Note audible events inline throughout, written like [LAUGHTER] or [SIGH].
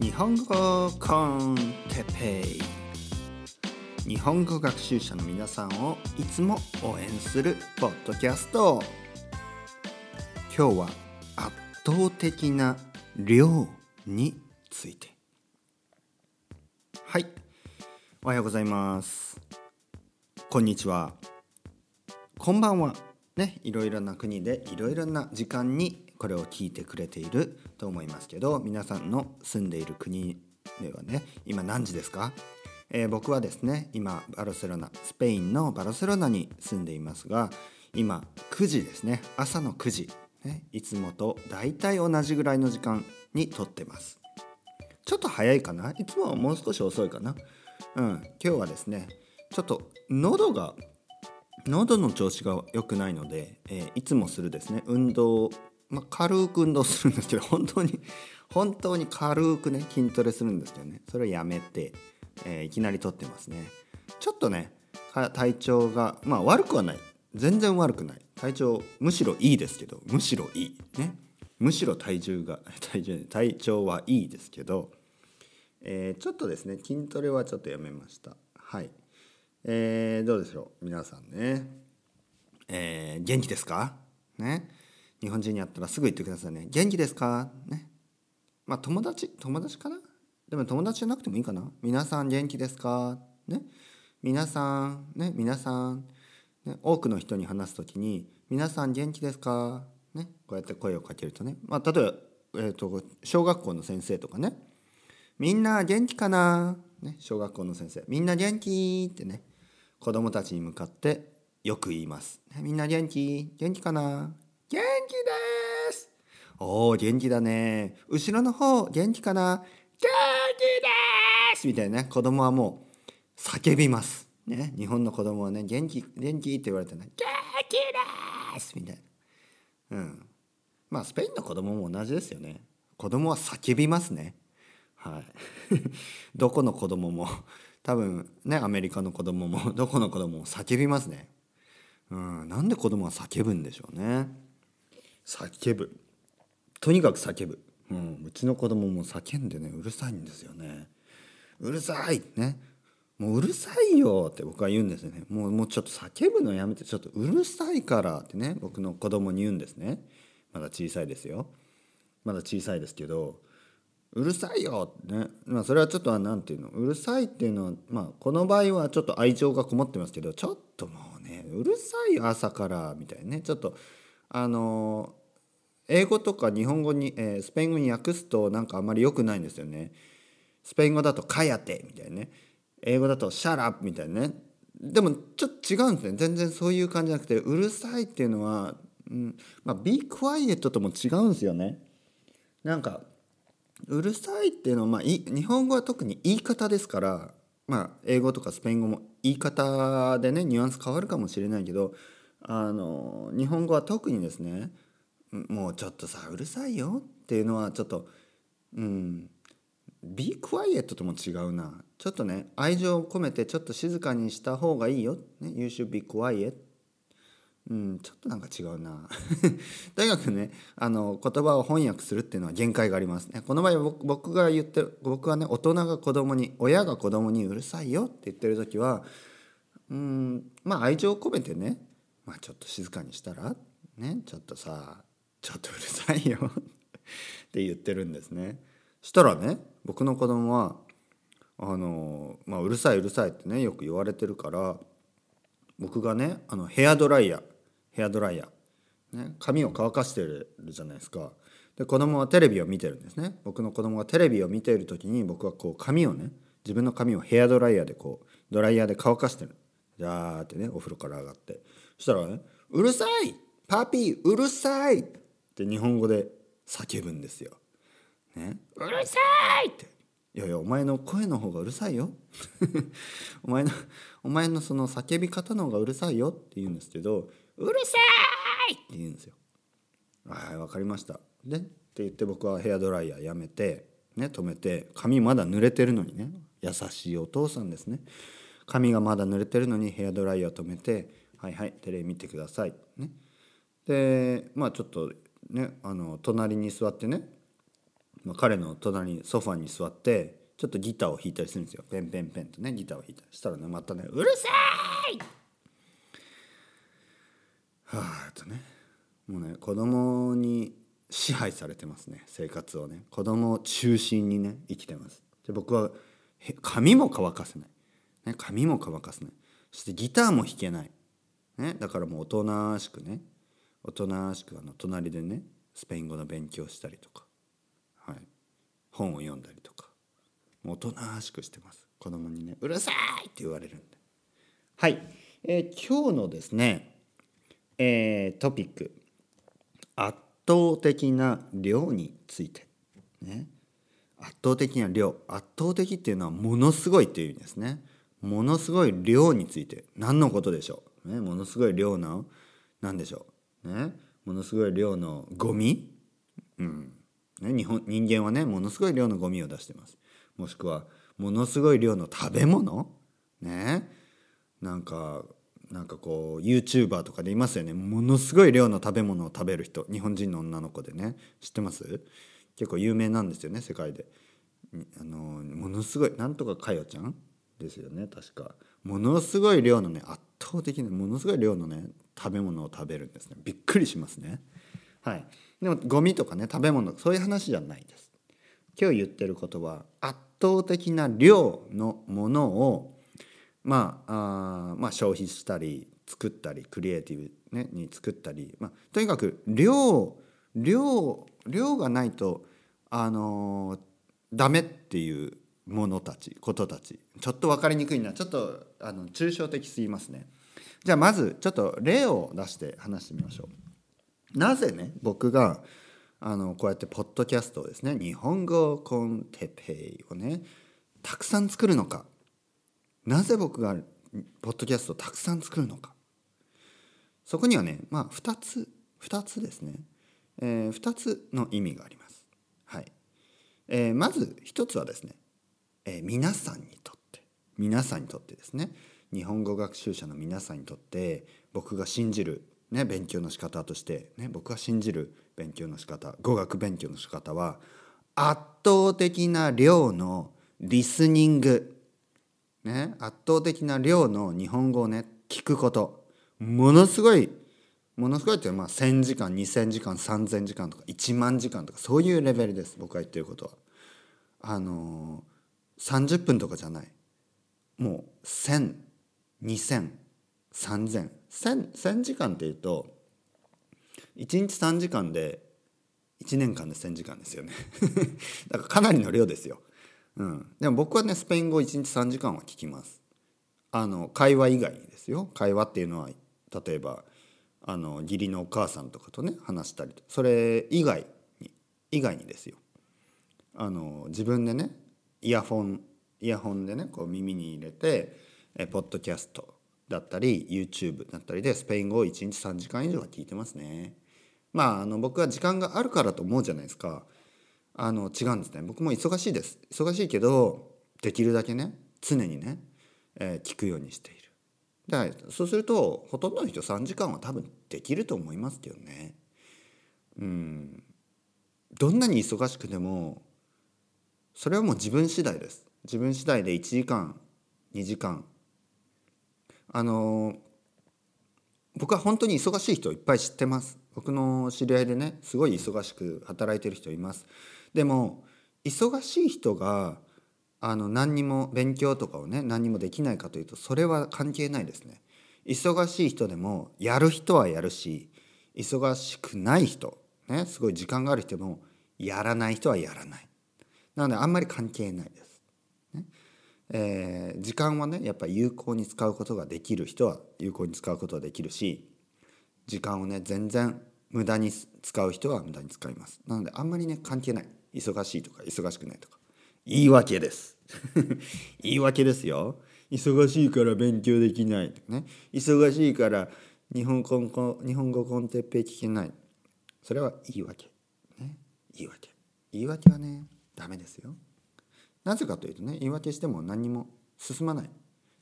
日本語コンテペイ。日本語学習者の皆さんをいつも応援するポッドキャスト。今日は圧倒的な量について。はい。おはようございます。こんにちは。こんばんは。ねいろいろな国でいろいろな時間にこれを聞いてくれていると思いますけど皆さんの住んでいる国ではね今何時ですか、えー、僕はですね今バルセロナスペインのバルセロナに住んでいますが今9時ですね。朝の9時、ね、いつもと大体同じぐらいの時間に撮ってます。ちょっと早いかな？いつもはもう少し遅いかな？うん今日はですねちょっと喉が喉の調子が良くないので、えー、いつもするですね運動まあ、軽く運動するんですけど本当に本当に軽くね筋トレするんですけどね。それをやめて、えー、いきなり撮ってますね。ちょっとね体調がまあ悪くはない。全然悪くない。体調むしろいいですけどむしろいい。ね。むしろ体重が体重体調はいいですけど、えー、ちょっとですね筋トレはちょっとやめました。はい。えー、どうでしょう？皆さんね、えー、元気ですか？ね。日本人に会ったらすぐ言ってくださいね。元気ですか？ね。まあ友達、友達かな？でも友達じゃなくてもいいかな？皆さん元気ですか？ね。皆さん、ね、皆さん、ね、多くの人に話す時に、皆さん元気ですか？ね。こうやって声をかけるとね。まあ例えば、えーと、小学校の先生とかね。みんな元気かな？ね、小学校の先生。みんな元気？ってね。子供たちに向かってよく言います。みんな元気？元気かな？気ですおお、元気だね。後ろの方、元気かな？元気ですみたいなね、子供はもう叫びます。ね、日本の子供はね、元気、元気って言われてね、元気ですみたいな。うん。まあ、スペインの子供も同じですよね。子供は叫びますね。はい。[LAUGHS] どこの子供も、多分ね、アメリカの子供も、どこの子供も叫びますね。うん、なんで子供は叫ぶんでしょうね。叫ぶ。とにかく叫ぶ、うん、うちの子供も叫んでねうるさいんですよね。うるさいね。もううるさいよって僕は言うんですよね。もうもうちょっと叫ぶのやめてちょっとうるさいからってね僕の子供に言うんですね。まだ小さいですよ。まだ小さいですけどうるさいよってね。まあそれはちょっと何て言うの？うるさいっていうのはまあこの場合はちょっと愛情がこもってますけどちょっともうねうるさい朝からみたいなね。ちょっとあの英語とか日本語に、えー、スペイン語に訳すとなんかあんまり良くないんですよね。スペイン語だと「Cállate」みたいなね英語だと「Shut up」みたいなねでもちょっと違うんですね全然そういう感じじゃなくてうるさいっていうのは、うんまあ、be quiet とも違うんですよね。なんかうるさいっていうのは、まあ、日本語は特に言い方ですからまあ英語とかスペイン語も言い方でねニュアンス変わるかもしれないけどあの日本語は特にですねもうちょっとさうるさいよっていうのはちょっとうん「be quiet」とも違うな。ちょっとね愛情を込めてちょっと静かにした方がいいよ、ね、You should be quiet うんちょっとなんか違うな。とにかくねあの言葉を翻訳するっていうのは限界がありますね。この場合僕が言ってる僕はね大人が子供に親が子供にうるさいよって言ってる時はうんまあ愛情を込めてねまあちょっと静かにしたら？ね？ちょっとさちょっとうるさいよ。[LAUGHS] って言ってるんですね。したらね僕の子供はあのまあうるさいうるさいってねよく言われてるから僕がねあのヘアドライヤーヘアドライヤー、ね、髪を乾かしてるじゃないですか。で子供はテレビを見てるんですね。僕の子供がテレビを見ている時に僕はこう髪をね自分の髪をヘアドライヤーでこうドライヤーで乾かしてる。じゃーってねお風呂から上がって。そしたらね「うるさいパピーうるさい!」って日本語で叫ぶんですよ。ね、うるさいっていやいやお前の声の方がうるさいよ [LAUGHS] お前のお前のその叫び方の方がうるさいよって言うんですけどうるさいって言うんですよ。はい分かりました。でって言って僕はヘアドライヤーやめてね止めて髪まだ濡れてるのにね優しいお父さんですね髪がまだ濡れてるのにヘアドライヤー止めて「はいはいテレビ見てください」ね。でまあちょっとねあの隣に座ってねまあ、彼の隣にソファに座ってちょっとギターを弾いたりするんですよ。ペンペンペンとねギターを弾いたりしたらねまたね「うるさい!」はあとねもうね子供に支配されてますね生活をね。子供を中心にね生きてます。で僕は髪も乾かせない、ね、髪も乾かせない。そしてギターも弾けない、ね、だからもうおとなしくねおとなしくあの隣でねスペイン語の勉強したりとか、はい、本を読んだりとかもうおとなしくしてます。子供にね「うるさい!」って言われるんで。はい、えー、今日のですね、えー、トピック圧倒的な量について。ね圧倒的な量。圧倒的っていうのはものすごいっていう意味ですね。ものすごい量について。何のことでしょう、ね、ものすごい量の何でしょう、ね、ものすごい量のゴミ、うん。ね、日本人間はねものすごい量のゴミを出してます。もしくはものすごい量の食べ物。ねなんかなんかこう YouTuber とかでいますよね。ものすごい量の食べ物を食べる人。日本人の女の子でね。知ってます？結構有名なんですよね世界で。あのものすごいなんとかかよちゃんですよね確か。ものすごい量のね圧倒的なものすごい量のね食べ物を食べるんですね。びっくりしますね。はい。でもゴミとかね食べ物そういう話じゃないです。今日言ってることは圧倒的な量のものをまああまあ消費したり作ったりクリエイティブ、ね、に作ったり、まあ、とにかく量量量がないとあのダメっていうものたちことたち。ちょっと分かりにくいな。ちょっとあの抽象的すぎますね。じゃあまずちょっと例を出して話してみましょう。なぜね僕があのこうやってポッドキャストをですね日本語コンテペイをねたくさん作るのか。なぜ僕がポッドキャストをたくさん作るのか。そこにはねまあ2つ2つですね、えー、2つの意味があります。はい。えー、まず1つはですね、えー、皆さんにとって皆さんにとってですね日本語学習者の皆さんにとって僕が信じる、ね、勉強の仕方として、ね、僕が信じる勉強の仕方語学勉強の仕方は圧倒的な量のリスニング、ね、圧倒的な量の日本語をね聞くことものすごいものすごいってまあ1,000時間2,000時間3,000時間とか1万時間とかそういうレベルです僕が言ってることは。あのー、30分とかじゃない。もう1,000,2,000,3,000,1,000時間っていうと1日3時間で1年間で1,000時間ですよね。[LAUGHS] だからかなりの量ですよ。うん、でも僕はねスペイン語1日3時間は聞きます。あの会話以外にですよ。会話っていうのは例えばあの義理のお母さんとかとね話したりそれ以外に以外にですよ。あの自分でねイヤホンイヤホンでねこう耳に入れてえポッドキャストだったり YouTube だったりでスペイン語を1日3時間以上は聞いてますね。まああの僕は時間があるからと思うじゃないですか。あの違うんですね僕も忙しいです忙しいけどできるだけね常にね、えー、聞くようにしている。だからそうするとほとんどの人3時間は多分できると思いますけどねうんどんなに忙しくてもそれはもう自分次第です自分次第で1時間2時間あの僕は本当に忙しい人いっぱい知ってます僕の知り合いでねすごい忙しく働いてる人いますでも忙しい人があの何にも勉強とかをね何にもできないかというとそれは関係ないですね。忙しい人でもやる人はやるし忙しくない人ねすごい時間がある人もやらない人はやらない。なのであんまり関係ないです。ねえー、時間はねやっぱり有効に使うことができる人は有効に使うことができるし時間をね全然無駄に使う人は無駄に使います。なのであんまりね関係ない。忙しいとか忙しくないとか。言い訳です。[LAUGHS] 言い訳ですよ。忙しいから勉強できないとかね。忙しいから日本語日本語コンテッペ聞けない。それは言い訳。ね、言い訳。言い訳はね、ダメですよ。なぜかというとね、言い訳しても何も進まない。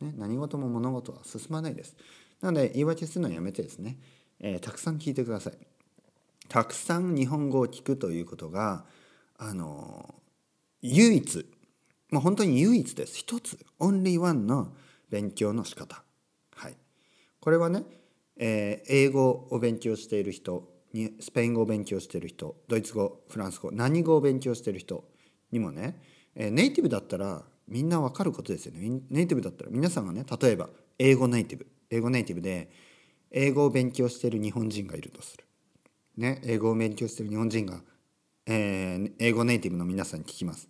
ね、何事も物事は進まないです。なので言い訳するのはやめてですね、えー、たくさん聞いてください。たくさん日本語を聞くということがあの唯一もう本当に唯一です一つオンリーワンの勉強の仕方はいこれはね、えー、英語を勉強している人にスペイン語を勉強してる人ドイツ語フランス語何語を勉強してる人にもね、え、ネイティブだったらみんな分かることですよねネイティブだったら皆さんがね例えば英語ネイティブ英語ネイティブで英語を勉強してる日本人がいるとする。ね、英語を勉強してる日本人が、えー、英語ネイティブの皆さんに聞きます。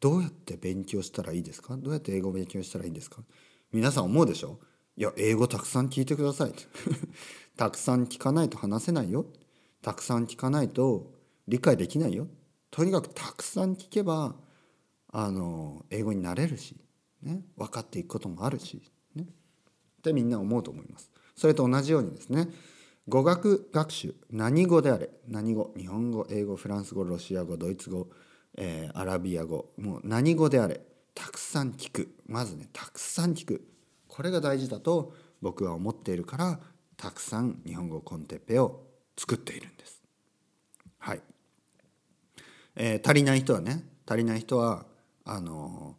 どうやって勉強したらいいですか？どうやって英語を勉強したらいいんですか？皆さん思うでしょ？いや、英語たくさん聞いてください。[LAUGHS] たくさん聞かないと話せないよ。たくさん聞かないと理解できないよ。とにかくたくさん聞けば、あの、英語になれるし、ね、分かっていくこともあるし、ね。ってみんな思うと思います。それと同じようにですね、語学学習、何語であれ、何語、日本語、英語、フランス語、ロシア語、ドイツ語、えー、アラビア語もう何語であれたくさん聞くまずねたくさん聞くこれが大事だと僕は思っているからたくさん日本語コンテッペを作っているんです。はい、えー、足りない人はね足りない人はあの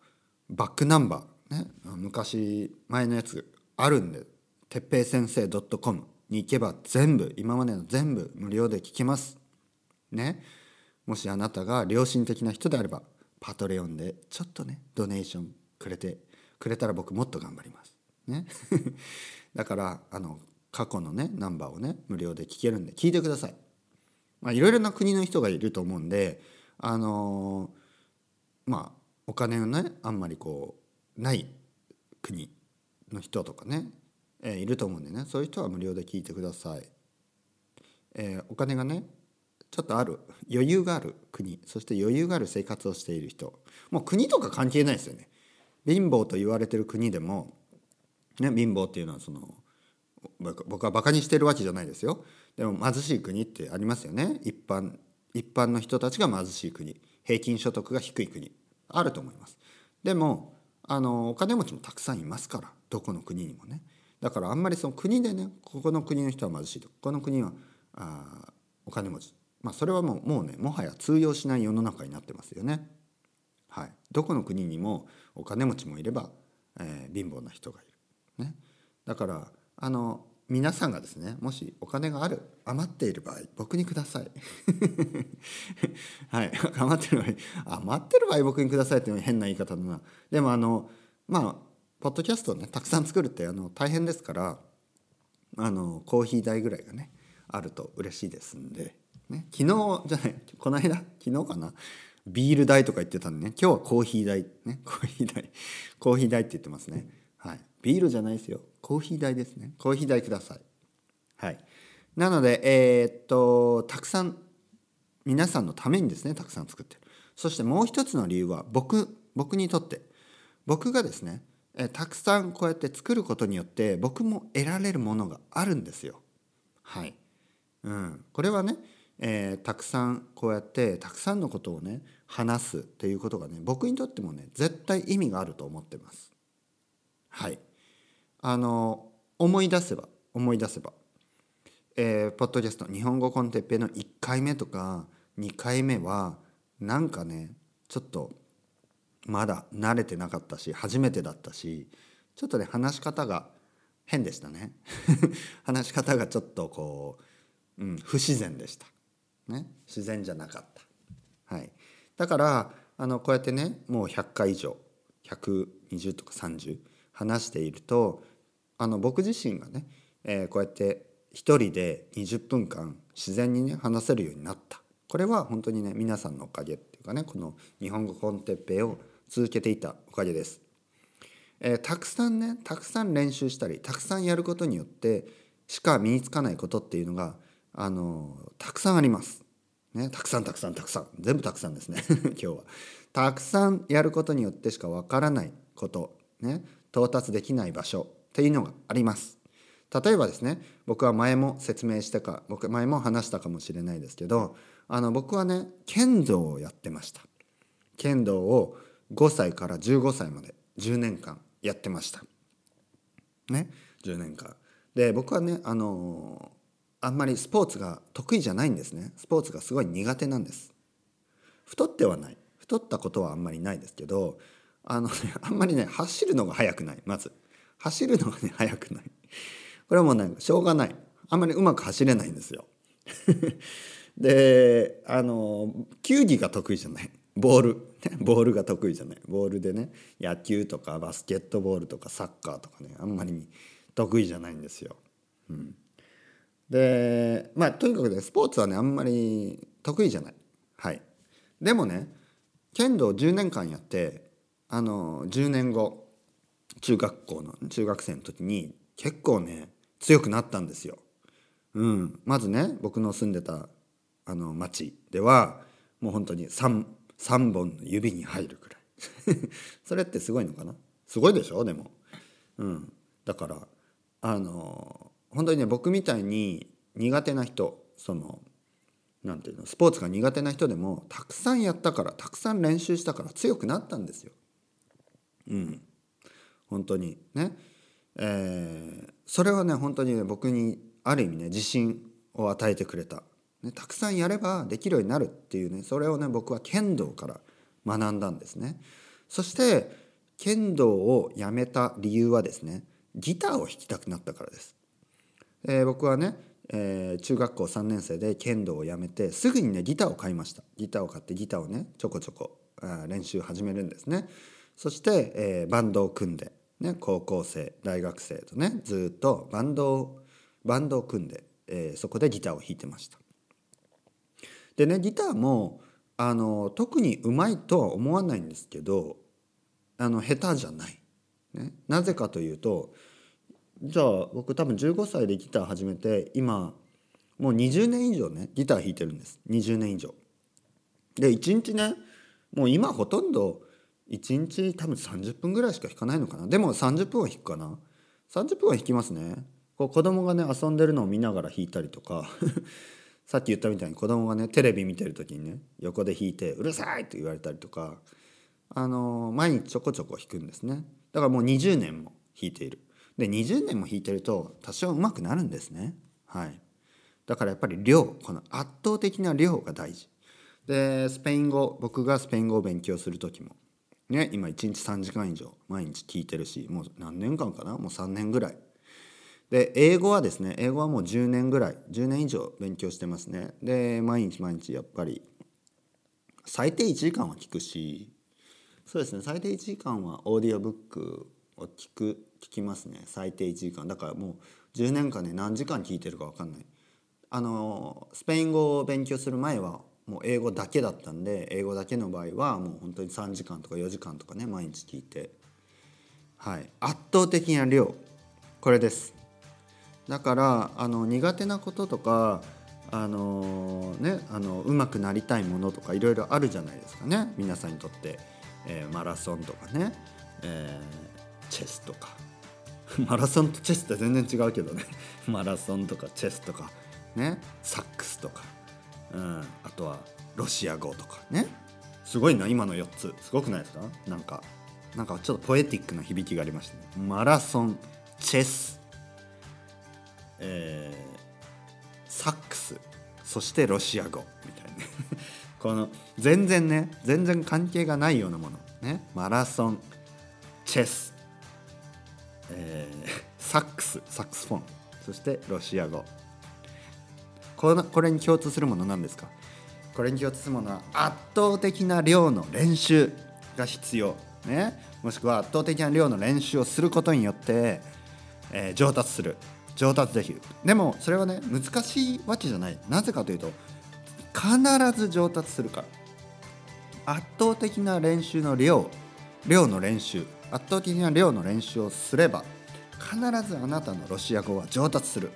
バックナンバーね昔前のやつあるんでてっぺい先生 .com に行けば全部今までの全部無料で聞けます。ね。もしあなたが良心的な人であればパトレオンでちょっとねドネーションくれてくれたら僕もっと頑張ります。ね、[LAUGHS] だからあの過去のねナンバーをね無料で聞けるんで聞いてください。まあいろいろな国の人がいると思うんであのー、まあお金がねあんまりこうない国の人とかね、えー、いると思うんでねそういう人は無料で聞いてください。えー、お金がねちょっとある余裕がある国そして余裕がある生活をしている人もう国とか関係ないですよね貧乏と言われてる国でも、ね、貧乏っていうのはその僕はバカにしてるわけじゃないですよ。でも貧しい国ってありますよね。一般一般の人たちが貧しい国。平均所得が低い国。あると思います。でもあのお金持ちもたくさんいますから。どこの国にもね。だからあんまりその国でねここの国の人は貧しいと。ここの国はあお金持ち。まあ、それはもうもうねもはや通用しない世の中になってますよね。はい、どこの国にもお金持ちもいれば、えー、貧乏な人がいる。ね、だからあの皆さんがですねもしお金がある余っている場合僕にください。[LAUGHS] はい余ってる場合余ってる場合僕にくださいっていうのは変な言い方だな。でもあのまあポッドキャストをねたくさん作るってあの大変ですからあのコーヒー代ぐらいがねあると嬉しいですんで。ね、昨日じゃないこの間昨日かなビール代とか言ってたんでね今日はコーヒー代ねコーヒー代コーヒー代って言ってますねはいビールじゃないですよ。コーヒー代ですね。コーヒー代ください。はい。なのでえー、っとたくさん皆さんのためにですねたくさん作ってる。そしてもう一つの理由は僕僕にとって。僕がですねえたくさんこうやって作ることによって僕も得られるものがあるんですよ。はい。うん。これはねえー、たくさんこうやってたくさんのことをね話すっていうことがね僕にとってもね絶対意味があると思ってます。はいあの思い出せば思い出せば、えー、ポッドキャスト日本語コンテッペの1回目とか2回目はなんかねちょっとまだ慣れてなかったし初めてだったしちょっとね話し方が変でしたね。[LAUGHS] 話し方がちょっとこう、うん、不自然でした。ね、自然じゃなかった、はい、だからあのこうやってねもう100回以上120とか30話しているとあの僕自身がね、えー、こうやって一人で20分間自然にね話せるようになったこれは本当にね皆さんのおかげっていうかねこの日本語コンテッペイを続けていたおかげです。えー、たくさんねたくさん練習したりたくさんやることによってしか身につかないことっていうのがあのたくさんあります。ね、たくさんたくさんたくさん全部たくさんですね [LAUGHS] 今日は。たくさんやることによってしかわからないこと、ね、到達できない場所っていうのがあります。例えばですね僕は前も説明したか僕前も話したかもしれないですけどあの僕はね剣道をやってました。剣道を5歳から15歳まで10年間やってました。ね10年間。で僕はねあのあんまりスポーツが得意じゃないんですね。スポーツがすごい苦手なんです。太ってはない。太ったことはあんまりないですけどあの、ね、あんまりね走るのが速くないまず。走るのがね速くない。これはもうねしょうがない。あんまりうまく走れないんですよ。[LAUGHS] であの球技が得意じゃない。ボール、[LAUGHS] ボールが得意じゃない。ボールでね野球とかバスケットボールとかサッカーとかねあんまり得意じゃないんですよ。うん、でまあとにかくねスポーツはねあんまり得意じゃない。はい、でもね剣道10年間やってあの10年後中学校の中学生の時に結構ね強くなったんですよ。うん、まずね僕の住んでたあの町ではもう本当に 3, 3本の指に入るくらい。[LAUGHS] それってすごいのかな？すごいでしょ？でも、うん、だからあの本当にね僕みたいに苦手な人そのなんていうのスポーツが苦手な人でもたくさんやったからたくさん練習したから強くなったんですよ。うん。本当に。ね、えー、それはね本当にね僕にある意味ね自信を与えてくれた、ね、たくさんやればできるようになるっていうねそれをね僕は剣道から学んだんですね。そして剣道をやめた理由はですねギターを弾きたくなったからです、えー、僕はね、えー、中学校3年生で剣道をやめてすぐにねギターを買いました。ギターを買ってギターをねちょこちょこ練習始めるんですね。そして、えー、バンドを組んで、ね、高校生大学生とねずっとバンドをバンドを組んで、えー、そこでギターを弾いてました。でねギターもあの特にうまいとは思わないんですけどあの下手じゃない。ね、なぜかというとじゃあ僕多分15歳でギター始めて今もう20年以上ねギター弾いてるんです20年以上。で1日ねもう今ほとんど1日多分30分ぐらいしか弾かないのかな？でも30分は弾くかな？30分は弾きますね。こう子供がね遊んでるのを見ながら弾いたりとか [LAUGHS] さっき言ったみたいに子供がねテレビ見てる時にね横で弾いて「うるさい!」って言われたりとかあの毎日ちょこちょこ弾くんですね。だからもう20年も弾いている。で20年も弾いてると多少上手くなるんですね。はい。だからやっぱり量この圧倒的な量が大事。でスペイン語僕がスペイン語を勉強する時もね今1日3時間以上毎日聞いてるしもう何年間かな？もう3年ぐらい。で英語はですね英語はもう10年ぐらい10年以上勉強してますね。で毎日毎日やっぱり最低1時間は聞くしそうですね最低1時間はオーディオブックを聞く聞きますね。最低1時間。だからもう10年間ね何時間聞いてるか分かんない。あのスペイン語を勉強する前はもう英語だけだったんで英語だけの場合はもう本当に3時間とか4時間とかね毎日聞いて。はい。圧倒的な量。これです。だからあの苦手なこととかあのねあの上手くなりたいものとかいろいろあるじゃないですかね。皆さんにとって、えー、マラソンとかね、えー、チェスとか。[LAUGHS] マラソンとチェスって全然違うけどね。[LAUGHS] マラソンとかチェスとかね。サックスとか。うん、あとはロシア語とかね。すごいな今の4つ。すごくないですか？なんかなんかちょっとポエティックな響きがありましたね。マラソンチェス、えー、サックスそしてロシア語みたいな。[LAUGHS] この全然ね全然関係がないようなもの。ね。マラソンチェス、えー、サックスサックスフォンそしてロシア語。このこれに共通するものなんですか？これに共通するものは圧倒的な量の練習が必要、ね、もしくは圧倒的な量の練習をすることによって、えー、上達する。上達できる。でもそれはね難しいわけじゃない。なぜかというと必ず上達するから。圧倒的な練習の量量の練習。圧倒的な量の練習をすれば必ずあなたのロシア語は上達する。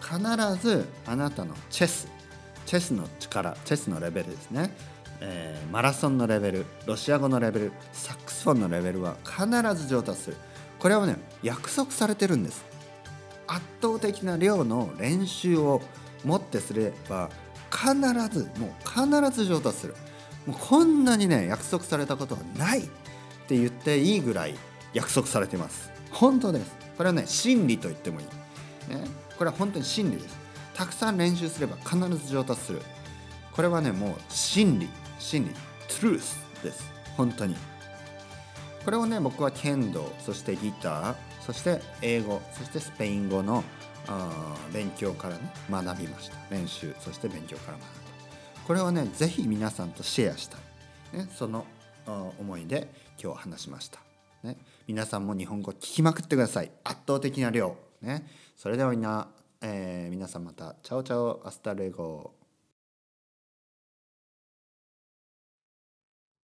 必ずあなたのチェスチェスの力チェスのレベルですね、えー、マラソンのレベルロシア語のレベルサックスフォンのレベルは必ず上達する。これはね約束されてるんです。圧倒的な量の練習をもってすれば必ずもう必ず上達する。もうこんなにね約束されたことはないって言っていいぐらい約束されてます。本当です。これはね真理と言ってもいい、ね、これは本当に真理です。たくさん練習すれば必ず上達する。これはねもう真理。真理。truth です。本当に。これをね僕は剣道そしてギターそして英語そしてスペイン語のあ勉強からね学びました。練習そして勉強から学んだ。これをね是非皆さんとシェアしたい、ね、その思いで今日話しました、ね、皆さんも日本語聞きまくってください。圧倒的な量、ね、それではみんな、えー、皆さんまた Chao chao hasta luego